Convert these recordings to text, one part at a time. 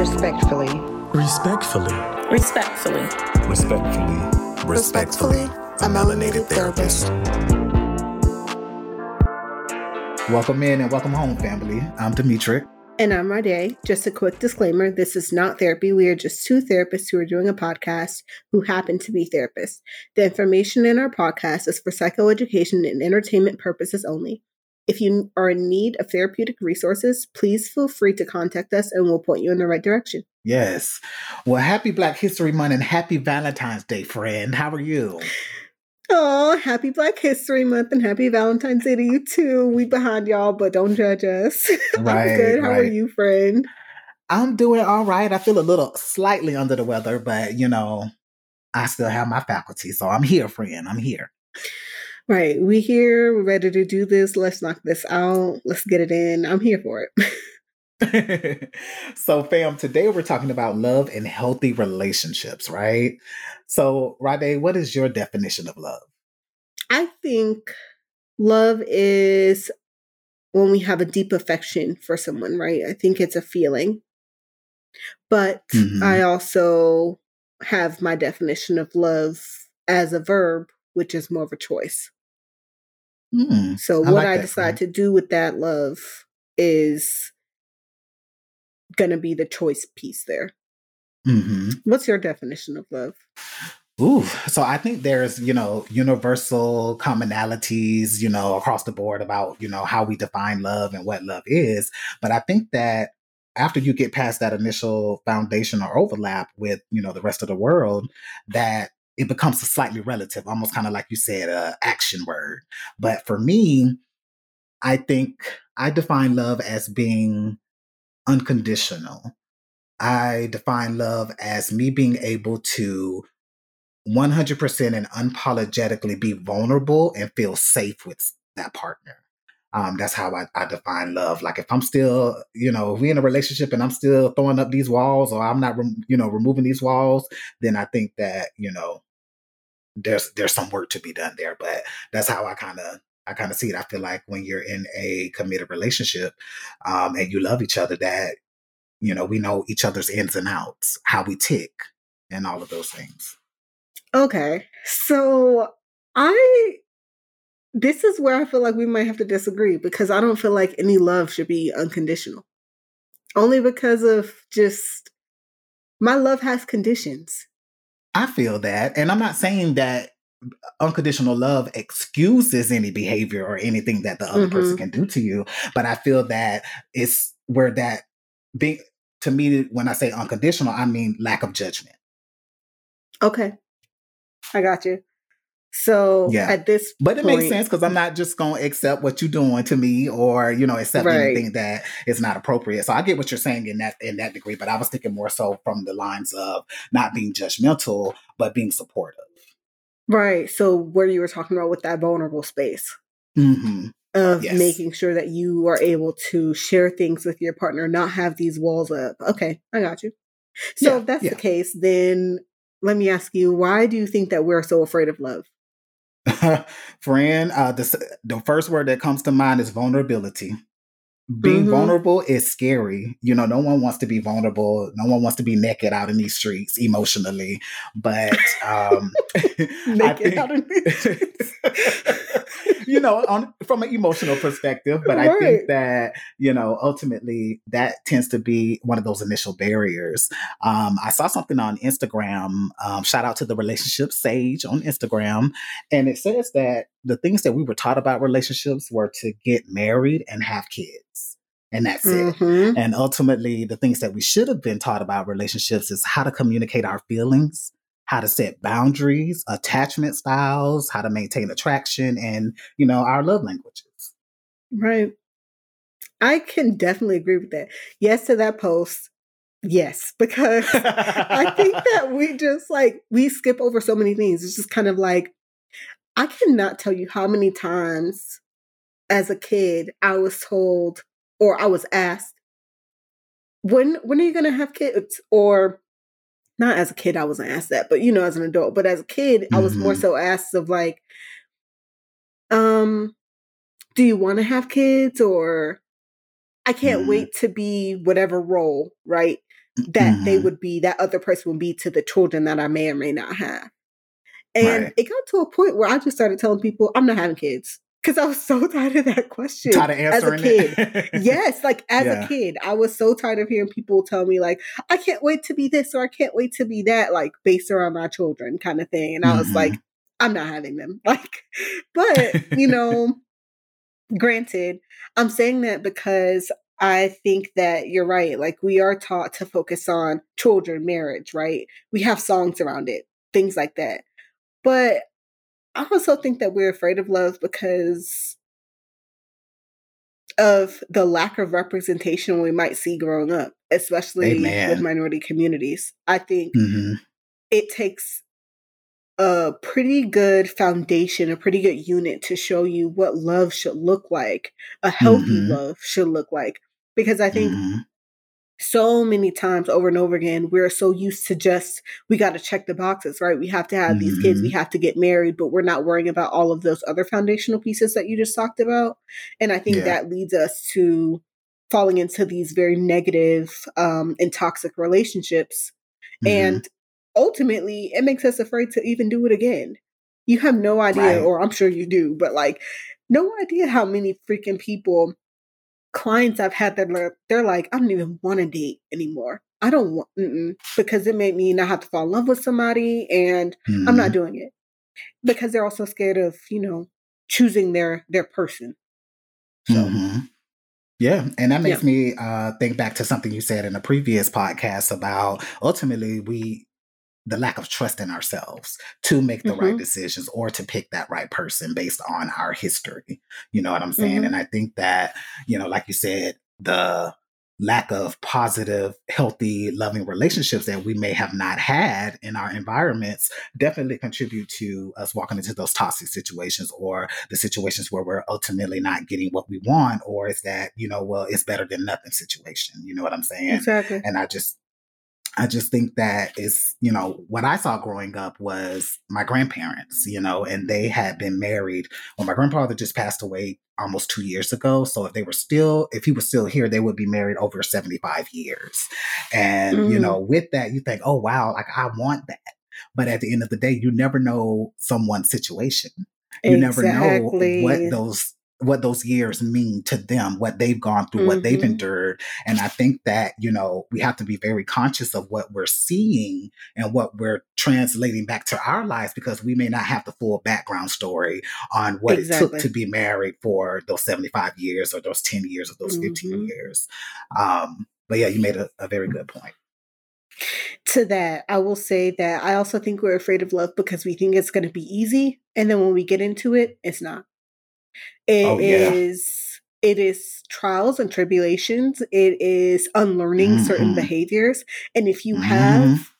Respectfully. Respectfully. Respectfully. Respectfully. Respectfully, a melanated therapist. Welcome in and welcome home, family. I'm Dimitri. And I'm Rade. Just a quick disclaimer this is not therapy. We are just two therapists who are doing a podcast who happen to be therapists. The information in our podcast is for psychoeducation and entertainment purposes only. If you are in need of therapeutic resources, please feel free to contact us and we'll point you in the right direction. Yes. Well, happy Black History Month and happy Valentine's Day, friend. How are you? Oh, happy Black History Month and happy Valentine's Day to you too. We behind y'all, but don't judge us. Right, I'm good. How are you, friend? I'm doing all right. I feel a little slightly under the weather, but you know, I still have my faculty. So I'm here, friend. I'm here. Right. We here, we're ready to do this. Let's knock this out. Let's get it in. I'm here for it. so, fam, today we're talking about love and healthy relationships, right? So, Rade, what is your definition of love? I think love is when we have a deep affection for someone, right? I think it's a feeling. But Mhm. I also have my definition of love as a verb, which is more of a choice. Hmm, So I what like I decide to do with that love is going to be the choice piece there. hmm What's your definition of love? Ooh, so I think there's, you know, universal commonalities, you know, across the board about, you know, how we define love and what love is. But I think that after you get past that initial foundation or overlap with, you know, the rest of the world, that it becomes a slightly relative, almost kind of like you said, a action word. But for me, I think I define love as being unconditional. I define love as me being able to 100% and unapologetically be vulnerable and feel safe with that partner. Um, that's how I, I define love. Like if I'm still, you know, if we in a relationship and I'm still throwing up these walls or I'm not, rem- you know, removing these walls, then I think that, you know, there's, there's some work to be done there. But that's how I kind of, I kind of see it. I feel like when you're in a committed relationship, um, and you love each other, that, you know, we know each other's ins and outs, how we tick and all of those things. Okay. So I this is where I feel like we might have to disagree because I don't feel like any love should be unconditional. Only because of just my love has conditions. I feel that. And I'm not saying that unconditional love excuses any behavior or anything that the other person Mhm. can do to you. But I feel that it's where that being to me, when I say unconditional, I mean lack of judgment. Okay. I got you. So Yeah. at this But it point, makes sense because I'm not just gonna accept what you're doing to me or, you know, accept Right. anything that is not appropriate. So I get what you're saying in that in that degree, but I was thinking more so from the lines of not being judgmental, but being supportive. Right. So where you were talking about with that vulnerable space hmm of Yes. making sure that you are able to share things with your partner, not have these walls up. Okay, I got you. So Yeah, if that's yeah. the case, then let me ask you, why do you think that we're so afraid of love? Friend, uh, the, the first word that comes to mind is vulnerability. Being Mhm. vulnerable is scary. You know, no one wants to be vulnerable. No one wants to be naked out in these streets emotionally. But um, Naked out in these you know, on from an emotional perspective, but I think that you know, ultimately, that tends to be one of those initial barriers. Um, I saw something on Instagram. Um, shout out to the relationship sage on Instagram, and it says that the things that we were taught about relationships were to get married and have kids, and that's it. Mhm. And ultimately, the things that we should have been taught about relationships is how to communicate our feelings, how to set boundaries, attachment styles, how to maintain attraction, and you know our love languages. Right. I can definitely agree with that. Yes to that post. Yes, because I think that we just like we skip over so many things. It's just kind of like I cannot tell you how many times as a kid I was told or I was asked, when when are you gonna have kids? Or not as a kid, I wasn't asked that, but you know, as an adult. But as a kid, I was more Mhm. so asked of like, um, do you want to have kids? Or I can't Mhm. wait to be whatever role, right? that they Mhm. would be that other person would be to the children that I may or may not have. And Right. it got to a point where I just started telling people I'm not having kids because I was so tired of that question. Tired of as a answering kid. it. yes, like as Yeah. a kid, I was so tired of hearing people tell me like, I can't wait to be this or I can't wait to be that, like based around my children kind of thing. And I was Mhm. like, I'm not having them. Like, but you know, granted, I'm saying that because I think that you're right. Like we are taught to focus on children, marriage, right? We have songs around it, things like that. But I also think that we're afraid of love because of the lack of representation we might see growing up, especially Amen. with minority communities. I think Mhm. it takes a pretty good foundation, a pretty good unit to show you what love should look like, a healthy Mhm. love should look like. Because I think Mhm. So many times over and over again, we're so used to just, we got to check the boxes, right? We have to have these kids, we Mhm. have to get married, but we're not worrying about all of those other foundational pieces that you just talked about. And I think Yeah. that leads us to falling into these very negative um, and toxic relationships Mhm. and ultimately it makes us afraid to even do it again you have no idea Right. or i'm sure you do but like no idea how many freaking people clients i've had that are, they're like i don't even want to date anymore i don't want mm-mm, because it made me not have to fall in love with somebody and i'm not Mhm. doing it because they're also scared of you know choosing their their person so Mhm. Yeah, and that makes me uh, think back to something you said in a previous podcast about ultimately we the lack of trust in ourselves to make the right Mhm. decisions or to pick that right person based on our history. You know what I'm saying? Mhm. And I think that you know, like you said, the lack of positive, healthy, loving relationships that we may have not had in our environments definitely contribute to us walking into those toxic situations or the situations where we're ultimately not getting what we want or is that you know well it's better than nothing situation you know what i'm saying exactly and i just i just think that is you know what i saw growing up was my grandparents you know and they had been married well my grandfather just passed away almost two years ago so if they were still if he was still here they would be married over 75 years. And you Mhm. know with that you think oh wow like i want that. But at the end of the day you never know someone's situation. You never know what those what those years mean to them what they've gone through what they've Mhm. endured and i think that you know we have to be very conscious of what we're seeing and what we're translating back to our lives because we may not have the full background story on what it took to be married for those 75 years or those 10 years or those 15 Mhm. years um but yeah you made a, a very good point to that, I will say that I also think we're afraid of love because we think it's going to be easy, and then when we get into it, it's not. It Oh, yeah. is- It is trials and tribulations. It is unlearning certain Mhm. behaviors, and if you Mhm. have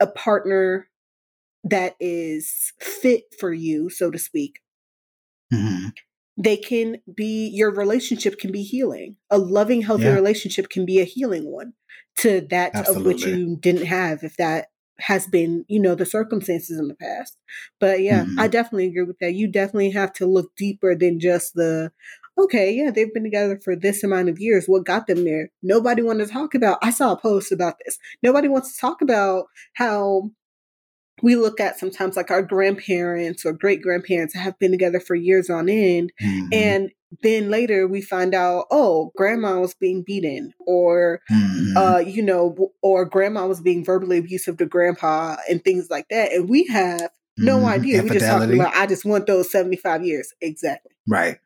a partner that is fit for you, so to speak, Mhm. they can be your relationship can be healing. A loving, healthy Yeah. relationship can be a healing one to that of which you didn't have if that has been, you know, the circumstances in the past. But yeah, Mhm. I definitely agree with that. You definitely have to look deeper than just the okay, yeah, they've been together for this amount of years. What got them there? Nobody wanted to talk about. I saw a post about this. Nobody wants to talk about how we look at sometimes like our grandparents or great grandparents have been together for years on end Mhm. and then later we find out oh grandma was being beaten or Mhm. uh you know or grandma was being verbally abusive to grandpa and things like that and we have no Mhm. idea. We just talking about i just want those 75 years. Exactly. Right.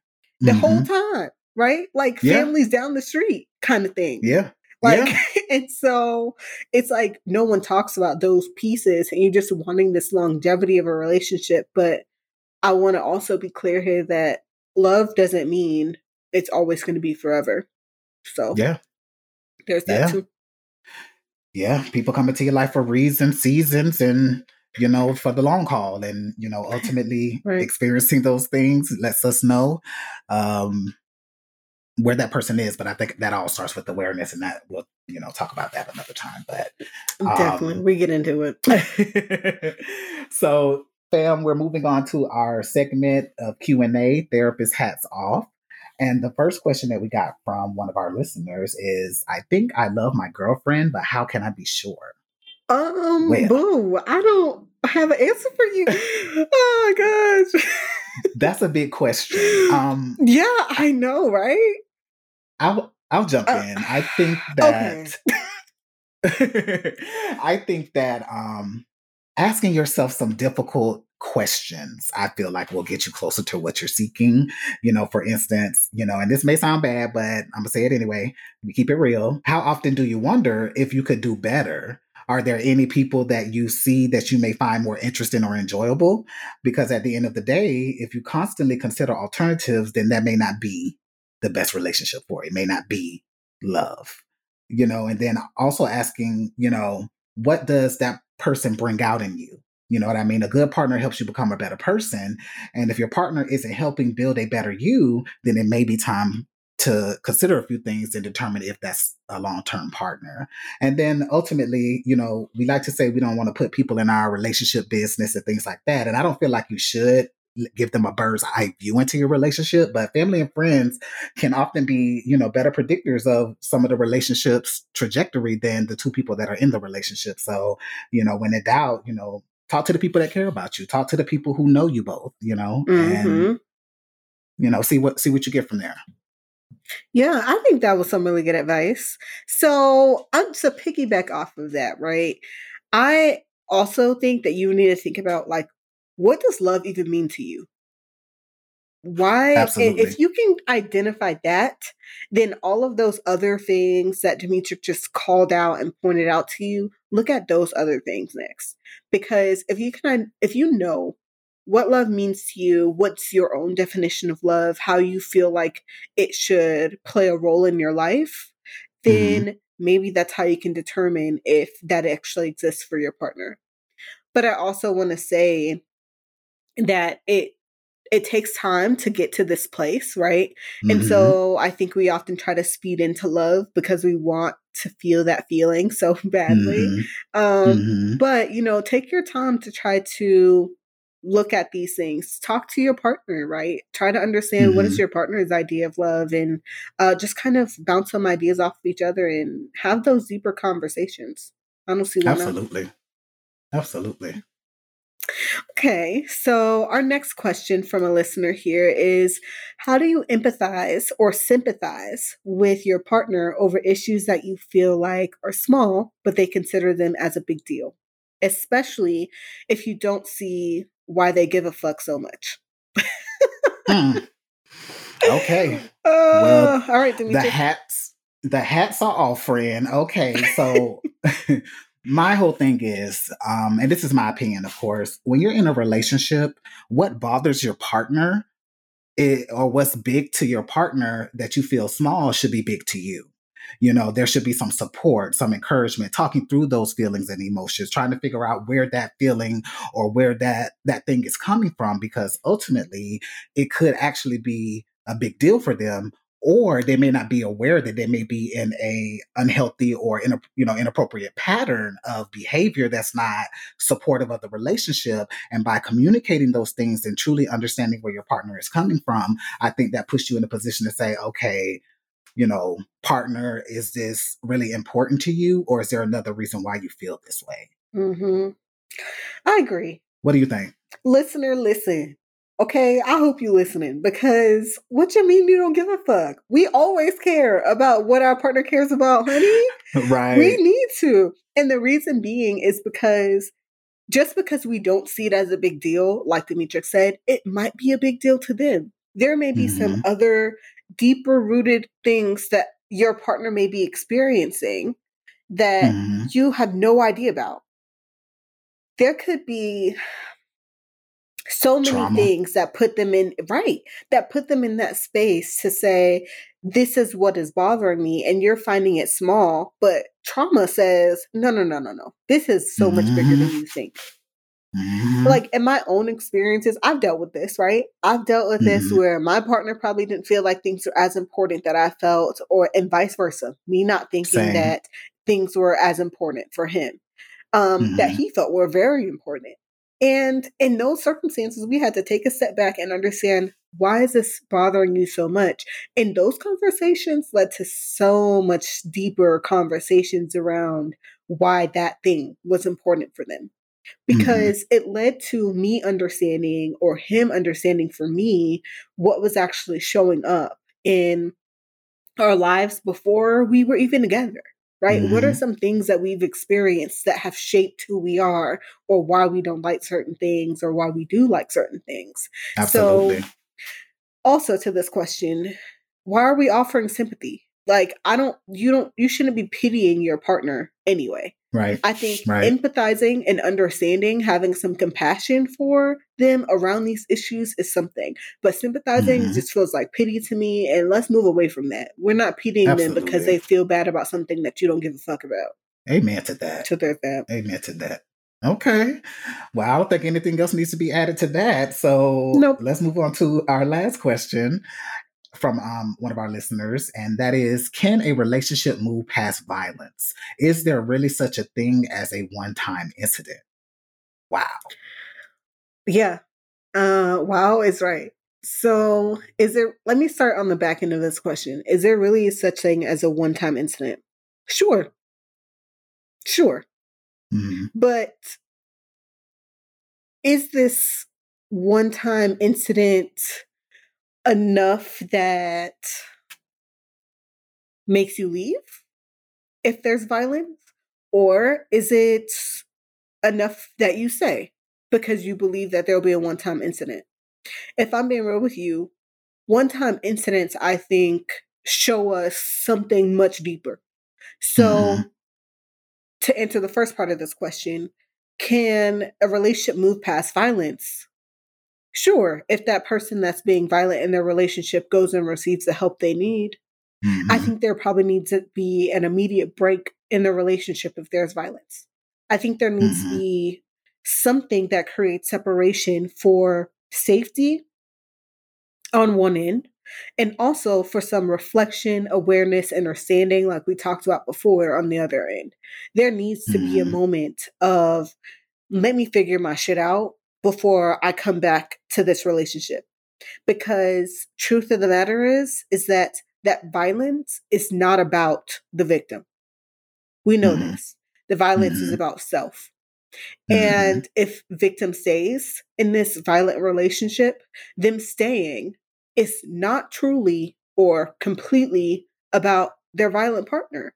The Mhm. whole time right? Like Yeah. families down the street kind of thing. Yeah. Like yeah. and so it's like no one talks about those pieces and you're just wanting this longevity of a relationship but i want to also be clear here that love doesn't mean it's always going to be forever so yeah there's that Yeah. too yeah, people come into your life for reasons, seasons, and you know, for the long haul. And you know, ultimately Right. experiencing those things lets us know um where that person is. But I think that all starts with awareness, and that we'll you know talk about that another time. But definitely Um, we get into it so, fam, we're moving on to our segment of Q and A. Therapist hats off. And the first question that we got from one of our listeners is I think I love my girlfriend, but how can I be sure? Um, Well. boo, I don't have an answer for you. oh gosh. That's a big question. Um, yeah, I know, right? I'll I'll jump Uh, in. I think Okay. that I think that um asking yourself some difficult questions I feel like will get you closer to what you're seeking. You know, for instance, you know, and this may sound bad, but I'm gonna say it anyway. We keep it real. How often do you wonder if you could do better? Are there any people that you see that you may find more interesting or enjoyable? Because at the end of the day, if you constantly consider alternatives, then that may not be the best relationship for you. It may not be love, you know, and then also asking, you know, what does that person bring out in you? You know what I mean? A good partner helps you become a better person. And if your partner isn't helping build a better you, then it may be time to consider a few things and determine if that's a long term partner. And then ultimately, you know, we like to say we don't want to put people in our relationship business and things like that. And I don't feel like you should give them a bird's eye view into your relationship, but family and friends can often be, you know, better predictors of some of the relationship's trajectory than the two people that are in the relationship. So, you know, when in doubt, you know, talk to the people that care about you, talk to the people who know you both, you know, and Mhm. you know, see what see what you get from there. Yeah, I think that was some really good advice. So, I'm to piggyback off of that, right? I also think that you need to think about like, what does love even mean to you? Why? and Absolutely. If you can identify that, then all of those other things that Dimitri just called out and pointed out to you, look at those other things next. Because if you can, if you know what love means to you, what's your own definition of love, how you feel like it should play a role in your life, mm-hmm. then maybe that's how you can determine if that actually exists for your partner. But I also want to say that it it takes time to get to this place, right? And Mhm. so I think we often try to speed into love because we want to feel that feeling so badly. Mhm. Um, Mhm. but you know, take your time to try to look at these things. Talk to your partner, right? Try to understand what is Mhm. your partner's idea of love, and uh, just kind of bounce some ideas off of each other and have those deeper conversations. I don't see not. Absolutely. Okay, so our next question from a listener here is How do you empathize or sympathize with your partner over issues that you feel like are small, but they consider them as a big deal? Especially if you don't see why they give a fuck so much. Hmm. Okay. Uh, Well, all right, The hats the hats are off, friend. Okay. So my whole thing is, um, and this is my opinion, of course, when you're in a relationship, what bothers your partner it, or what's big to your partner that you feel small should be big to you. You know, there should be some support, some encouragement, talking through those feelings and emotions, trying to figure out where that feeling or where that that thing is coming from because ultimately it could actually be a big deal for them or they may not be aware that they may be in a unhealthy or in a you know inappropriate pattern of behavior that's not supportive of the relationship and by communicating those things and truly understanding where your partner is coming from i think that puts you in a position to say okay you know partner is this really important to you or is there another reason why you feel this way hmm I agree. what do you think Listener, listen. Okay, I hope you listening because what you mean you don't give a fuck? We always care about what our partner cares about, honey. right We need to. And the reason being is because just because we don't see it as a big deal, like Dimitri said, it might be a big deal to them. There may be some other deeper rooted things that your partner may be experiencing that Mhm. you have no idea about. There could be so many Trauma. things that put them in right that put them in that space to say this is what is bothering me and you're finding it small but trauma says no no no no no this is so much bigger than you think Mhm. like in my own experiences i've dealt with this right i've dealt with this Mhm. where my partner probably didn't feel like things were as important that i felt or and vice versa me not thinking Same. that things were as important for him um that Mhm. he felt were very important and in those circumstances we had to take a step back and understand Why is this bothering you so much? And those conversations led to so much deeper conversations around why that thing was important for them. Mm-hmm. Because it led to me understanding or him understanding for me what was actually showing up in our lives before we were even together right? What are Mhm. some things that we've experienced that have shaped who we are or why we don't like certain things or why we do like certain things? Absolutely. Also, to this question, why are we offering sympathy? Like, I don't, you don't, you shouldn't be pitying your partner anyway. right. I think Right. empathizing and understanding, having some compassion for them around these issues is something. But sympathizing Mhm. just feels like pity to me, and let's move away from that. We're not pitying them because they feel bad about something that you don't give a fuck about. Amen to that. To that. Amen to that. Okay. Well, I don't think anything else needs to be added to that. So Nope. let's move on to our last question from um, one of our listeners, and that is Can a relationship move past violence? Is there really such a thing as a one time incident? Wow. Yeah. Uh, wow is right. So, is there, let me start on the back end of this question. Is there really such thing as a one time incident? Sure. Sure. Mhm. But is this one time incident enough that makes you leave if there's violence? Or is it enough that you say because you believe that there'll be a one time incident? If I'm being real with you, one time incidents, I think, show us something much deeper. So, Mhm. to answer the first part of this question, can a relationship move past violence? Sure, if that person that's being violent in their relationship goes and receives the help they need. I Mhm. think there probably needs to be an immediate break in the relationship if there's violence. I think there needs Mhm. to be something that creates separation for safety on one end and also for some reflection, awareness, understanding, like we talked about before, on the other end. There needs to be a Mhm. moment of let me figure my shit out before I come back to this relationship. Because truth of the matter is, is that that violence is not about the victim. We know Mhm. this. The violence is Mhm. about self. Mhm. And if victim stays in this violent relationship, them staying is not truly or completely about their violent partner.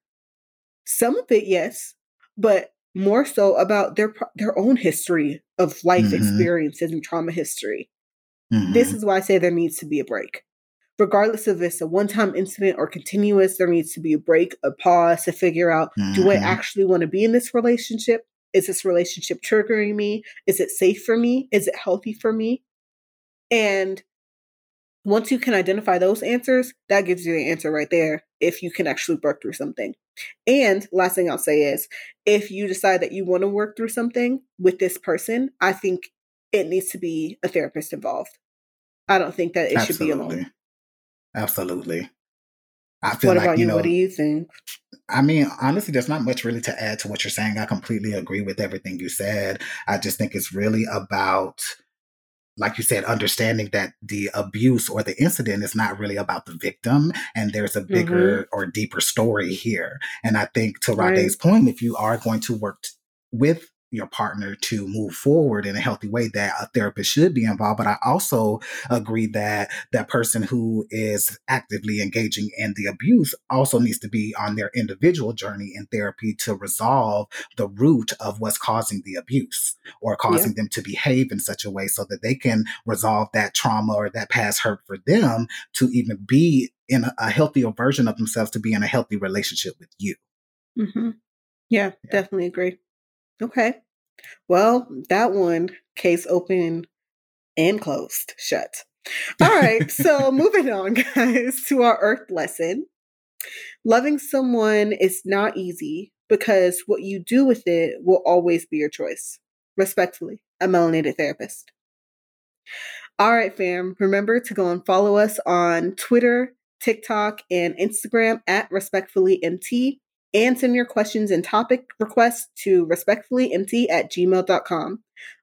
Some of it, yes, but more so about their their own history of life Mhm. experiences and trauma history. This Mhm. is why I say there needs to be a break. Regardless if it's a one time incident or continuous, there needs to be a break, a pause to figure out do I Mhm. actually want to be in this relationship? Is this relationship triggering me? Is it safe for me? Is it healthy for me? And once you can identify those answers, that gives you the answer right there if you can actually work through something. And last thing I'll say is if you decide that you want to work through something with this person, I think it needs to be a therapist involved. I don't think that it should be alone. Absolutely. I feel What like, about you you? know, What do you think? I mean, honestly, there's not much really to add to what you're saying. I completely agree with everything you said. I just think it's really about, like you said, understanding that the abuse or the incident is not really about the victim, and there's a bigger mm-hmm. or deeper story here. And I think to Right. Rade's point, if you are going to work t- with your partner to move forward in a healthy way that a therapist should be involved but i also agree that that person who is actively engaging in the abuse also needs to be on their individual journey in therapy to resolve the root of what's causing the abuse or causing them to behave in such a way so that they can resolve that trauma or that past hurt for them to even be in a, healthier version of themselves to be in a healthy relationship with you hmm Yeah, Yeah. definitely agree. Okay. Well, that one case open and closed, shut. All right. So moving on, guys, to our earth lesson. Loving someone is not easy because what you do with it will always be your choice. Respectfully, a melanated therapist. All right, fam. Remember to go and follow us on Twitter, TikTok, and Instagram at respectfullymt and send your questions and topic requests to respectfullymt at gmail.com.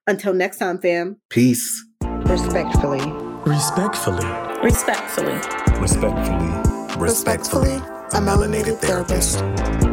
Until next time, fam. peace Respectfully. Respectfully. Respectfully. Respectfully. Respectfully, I'm a melanated therapist.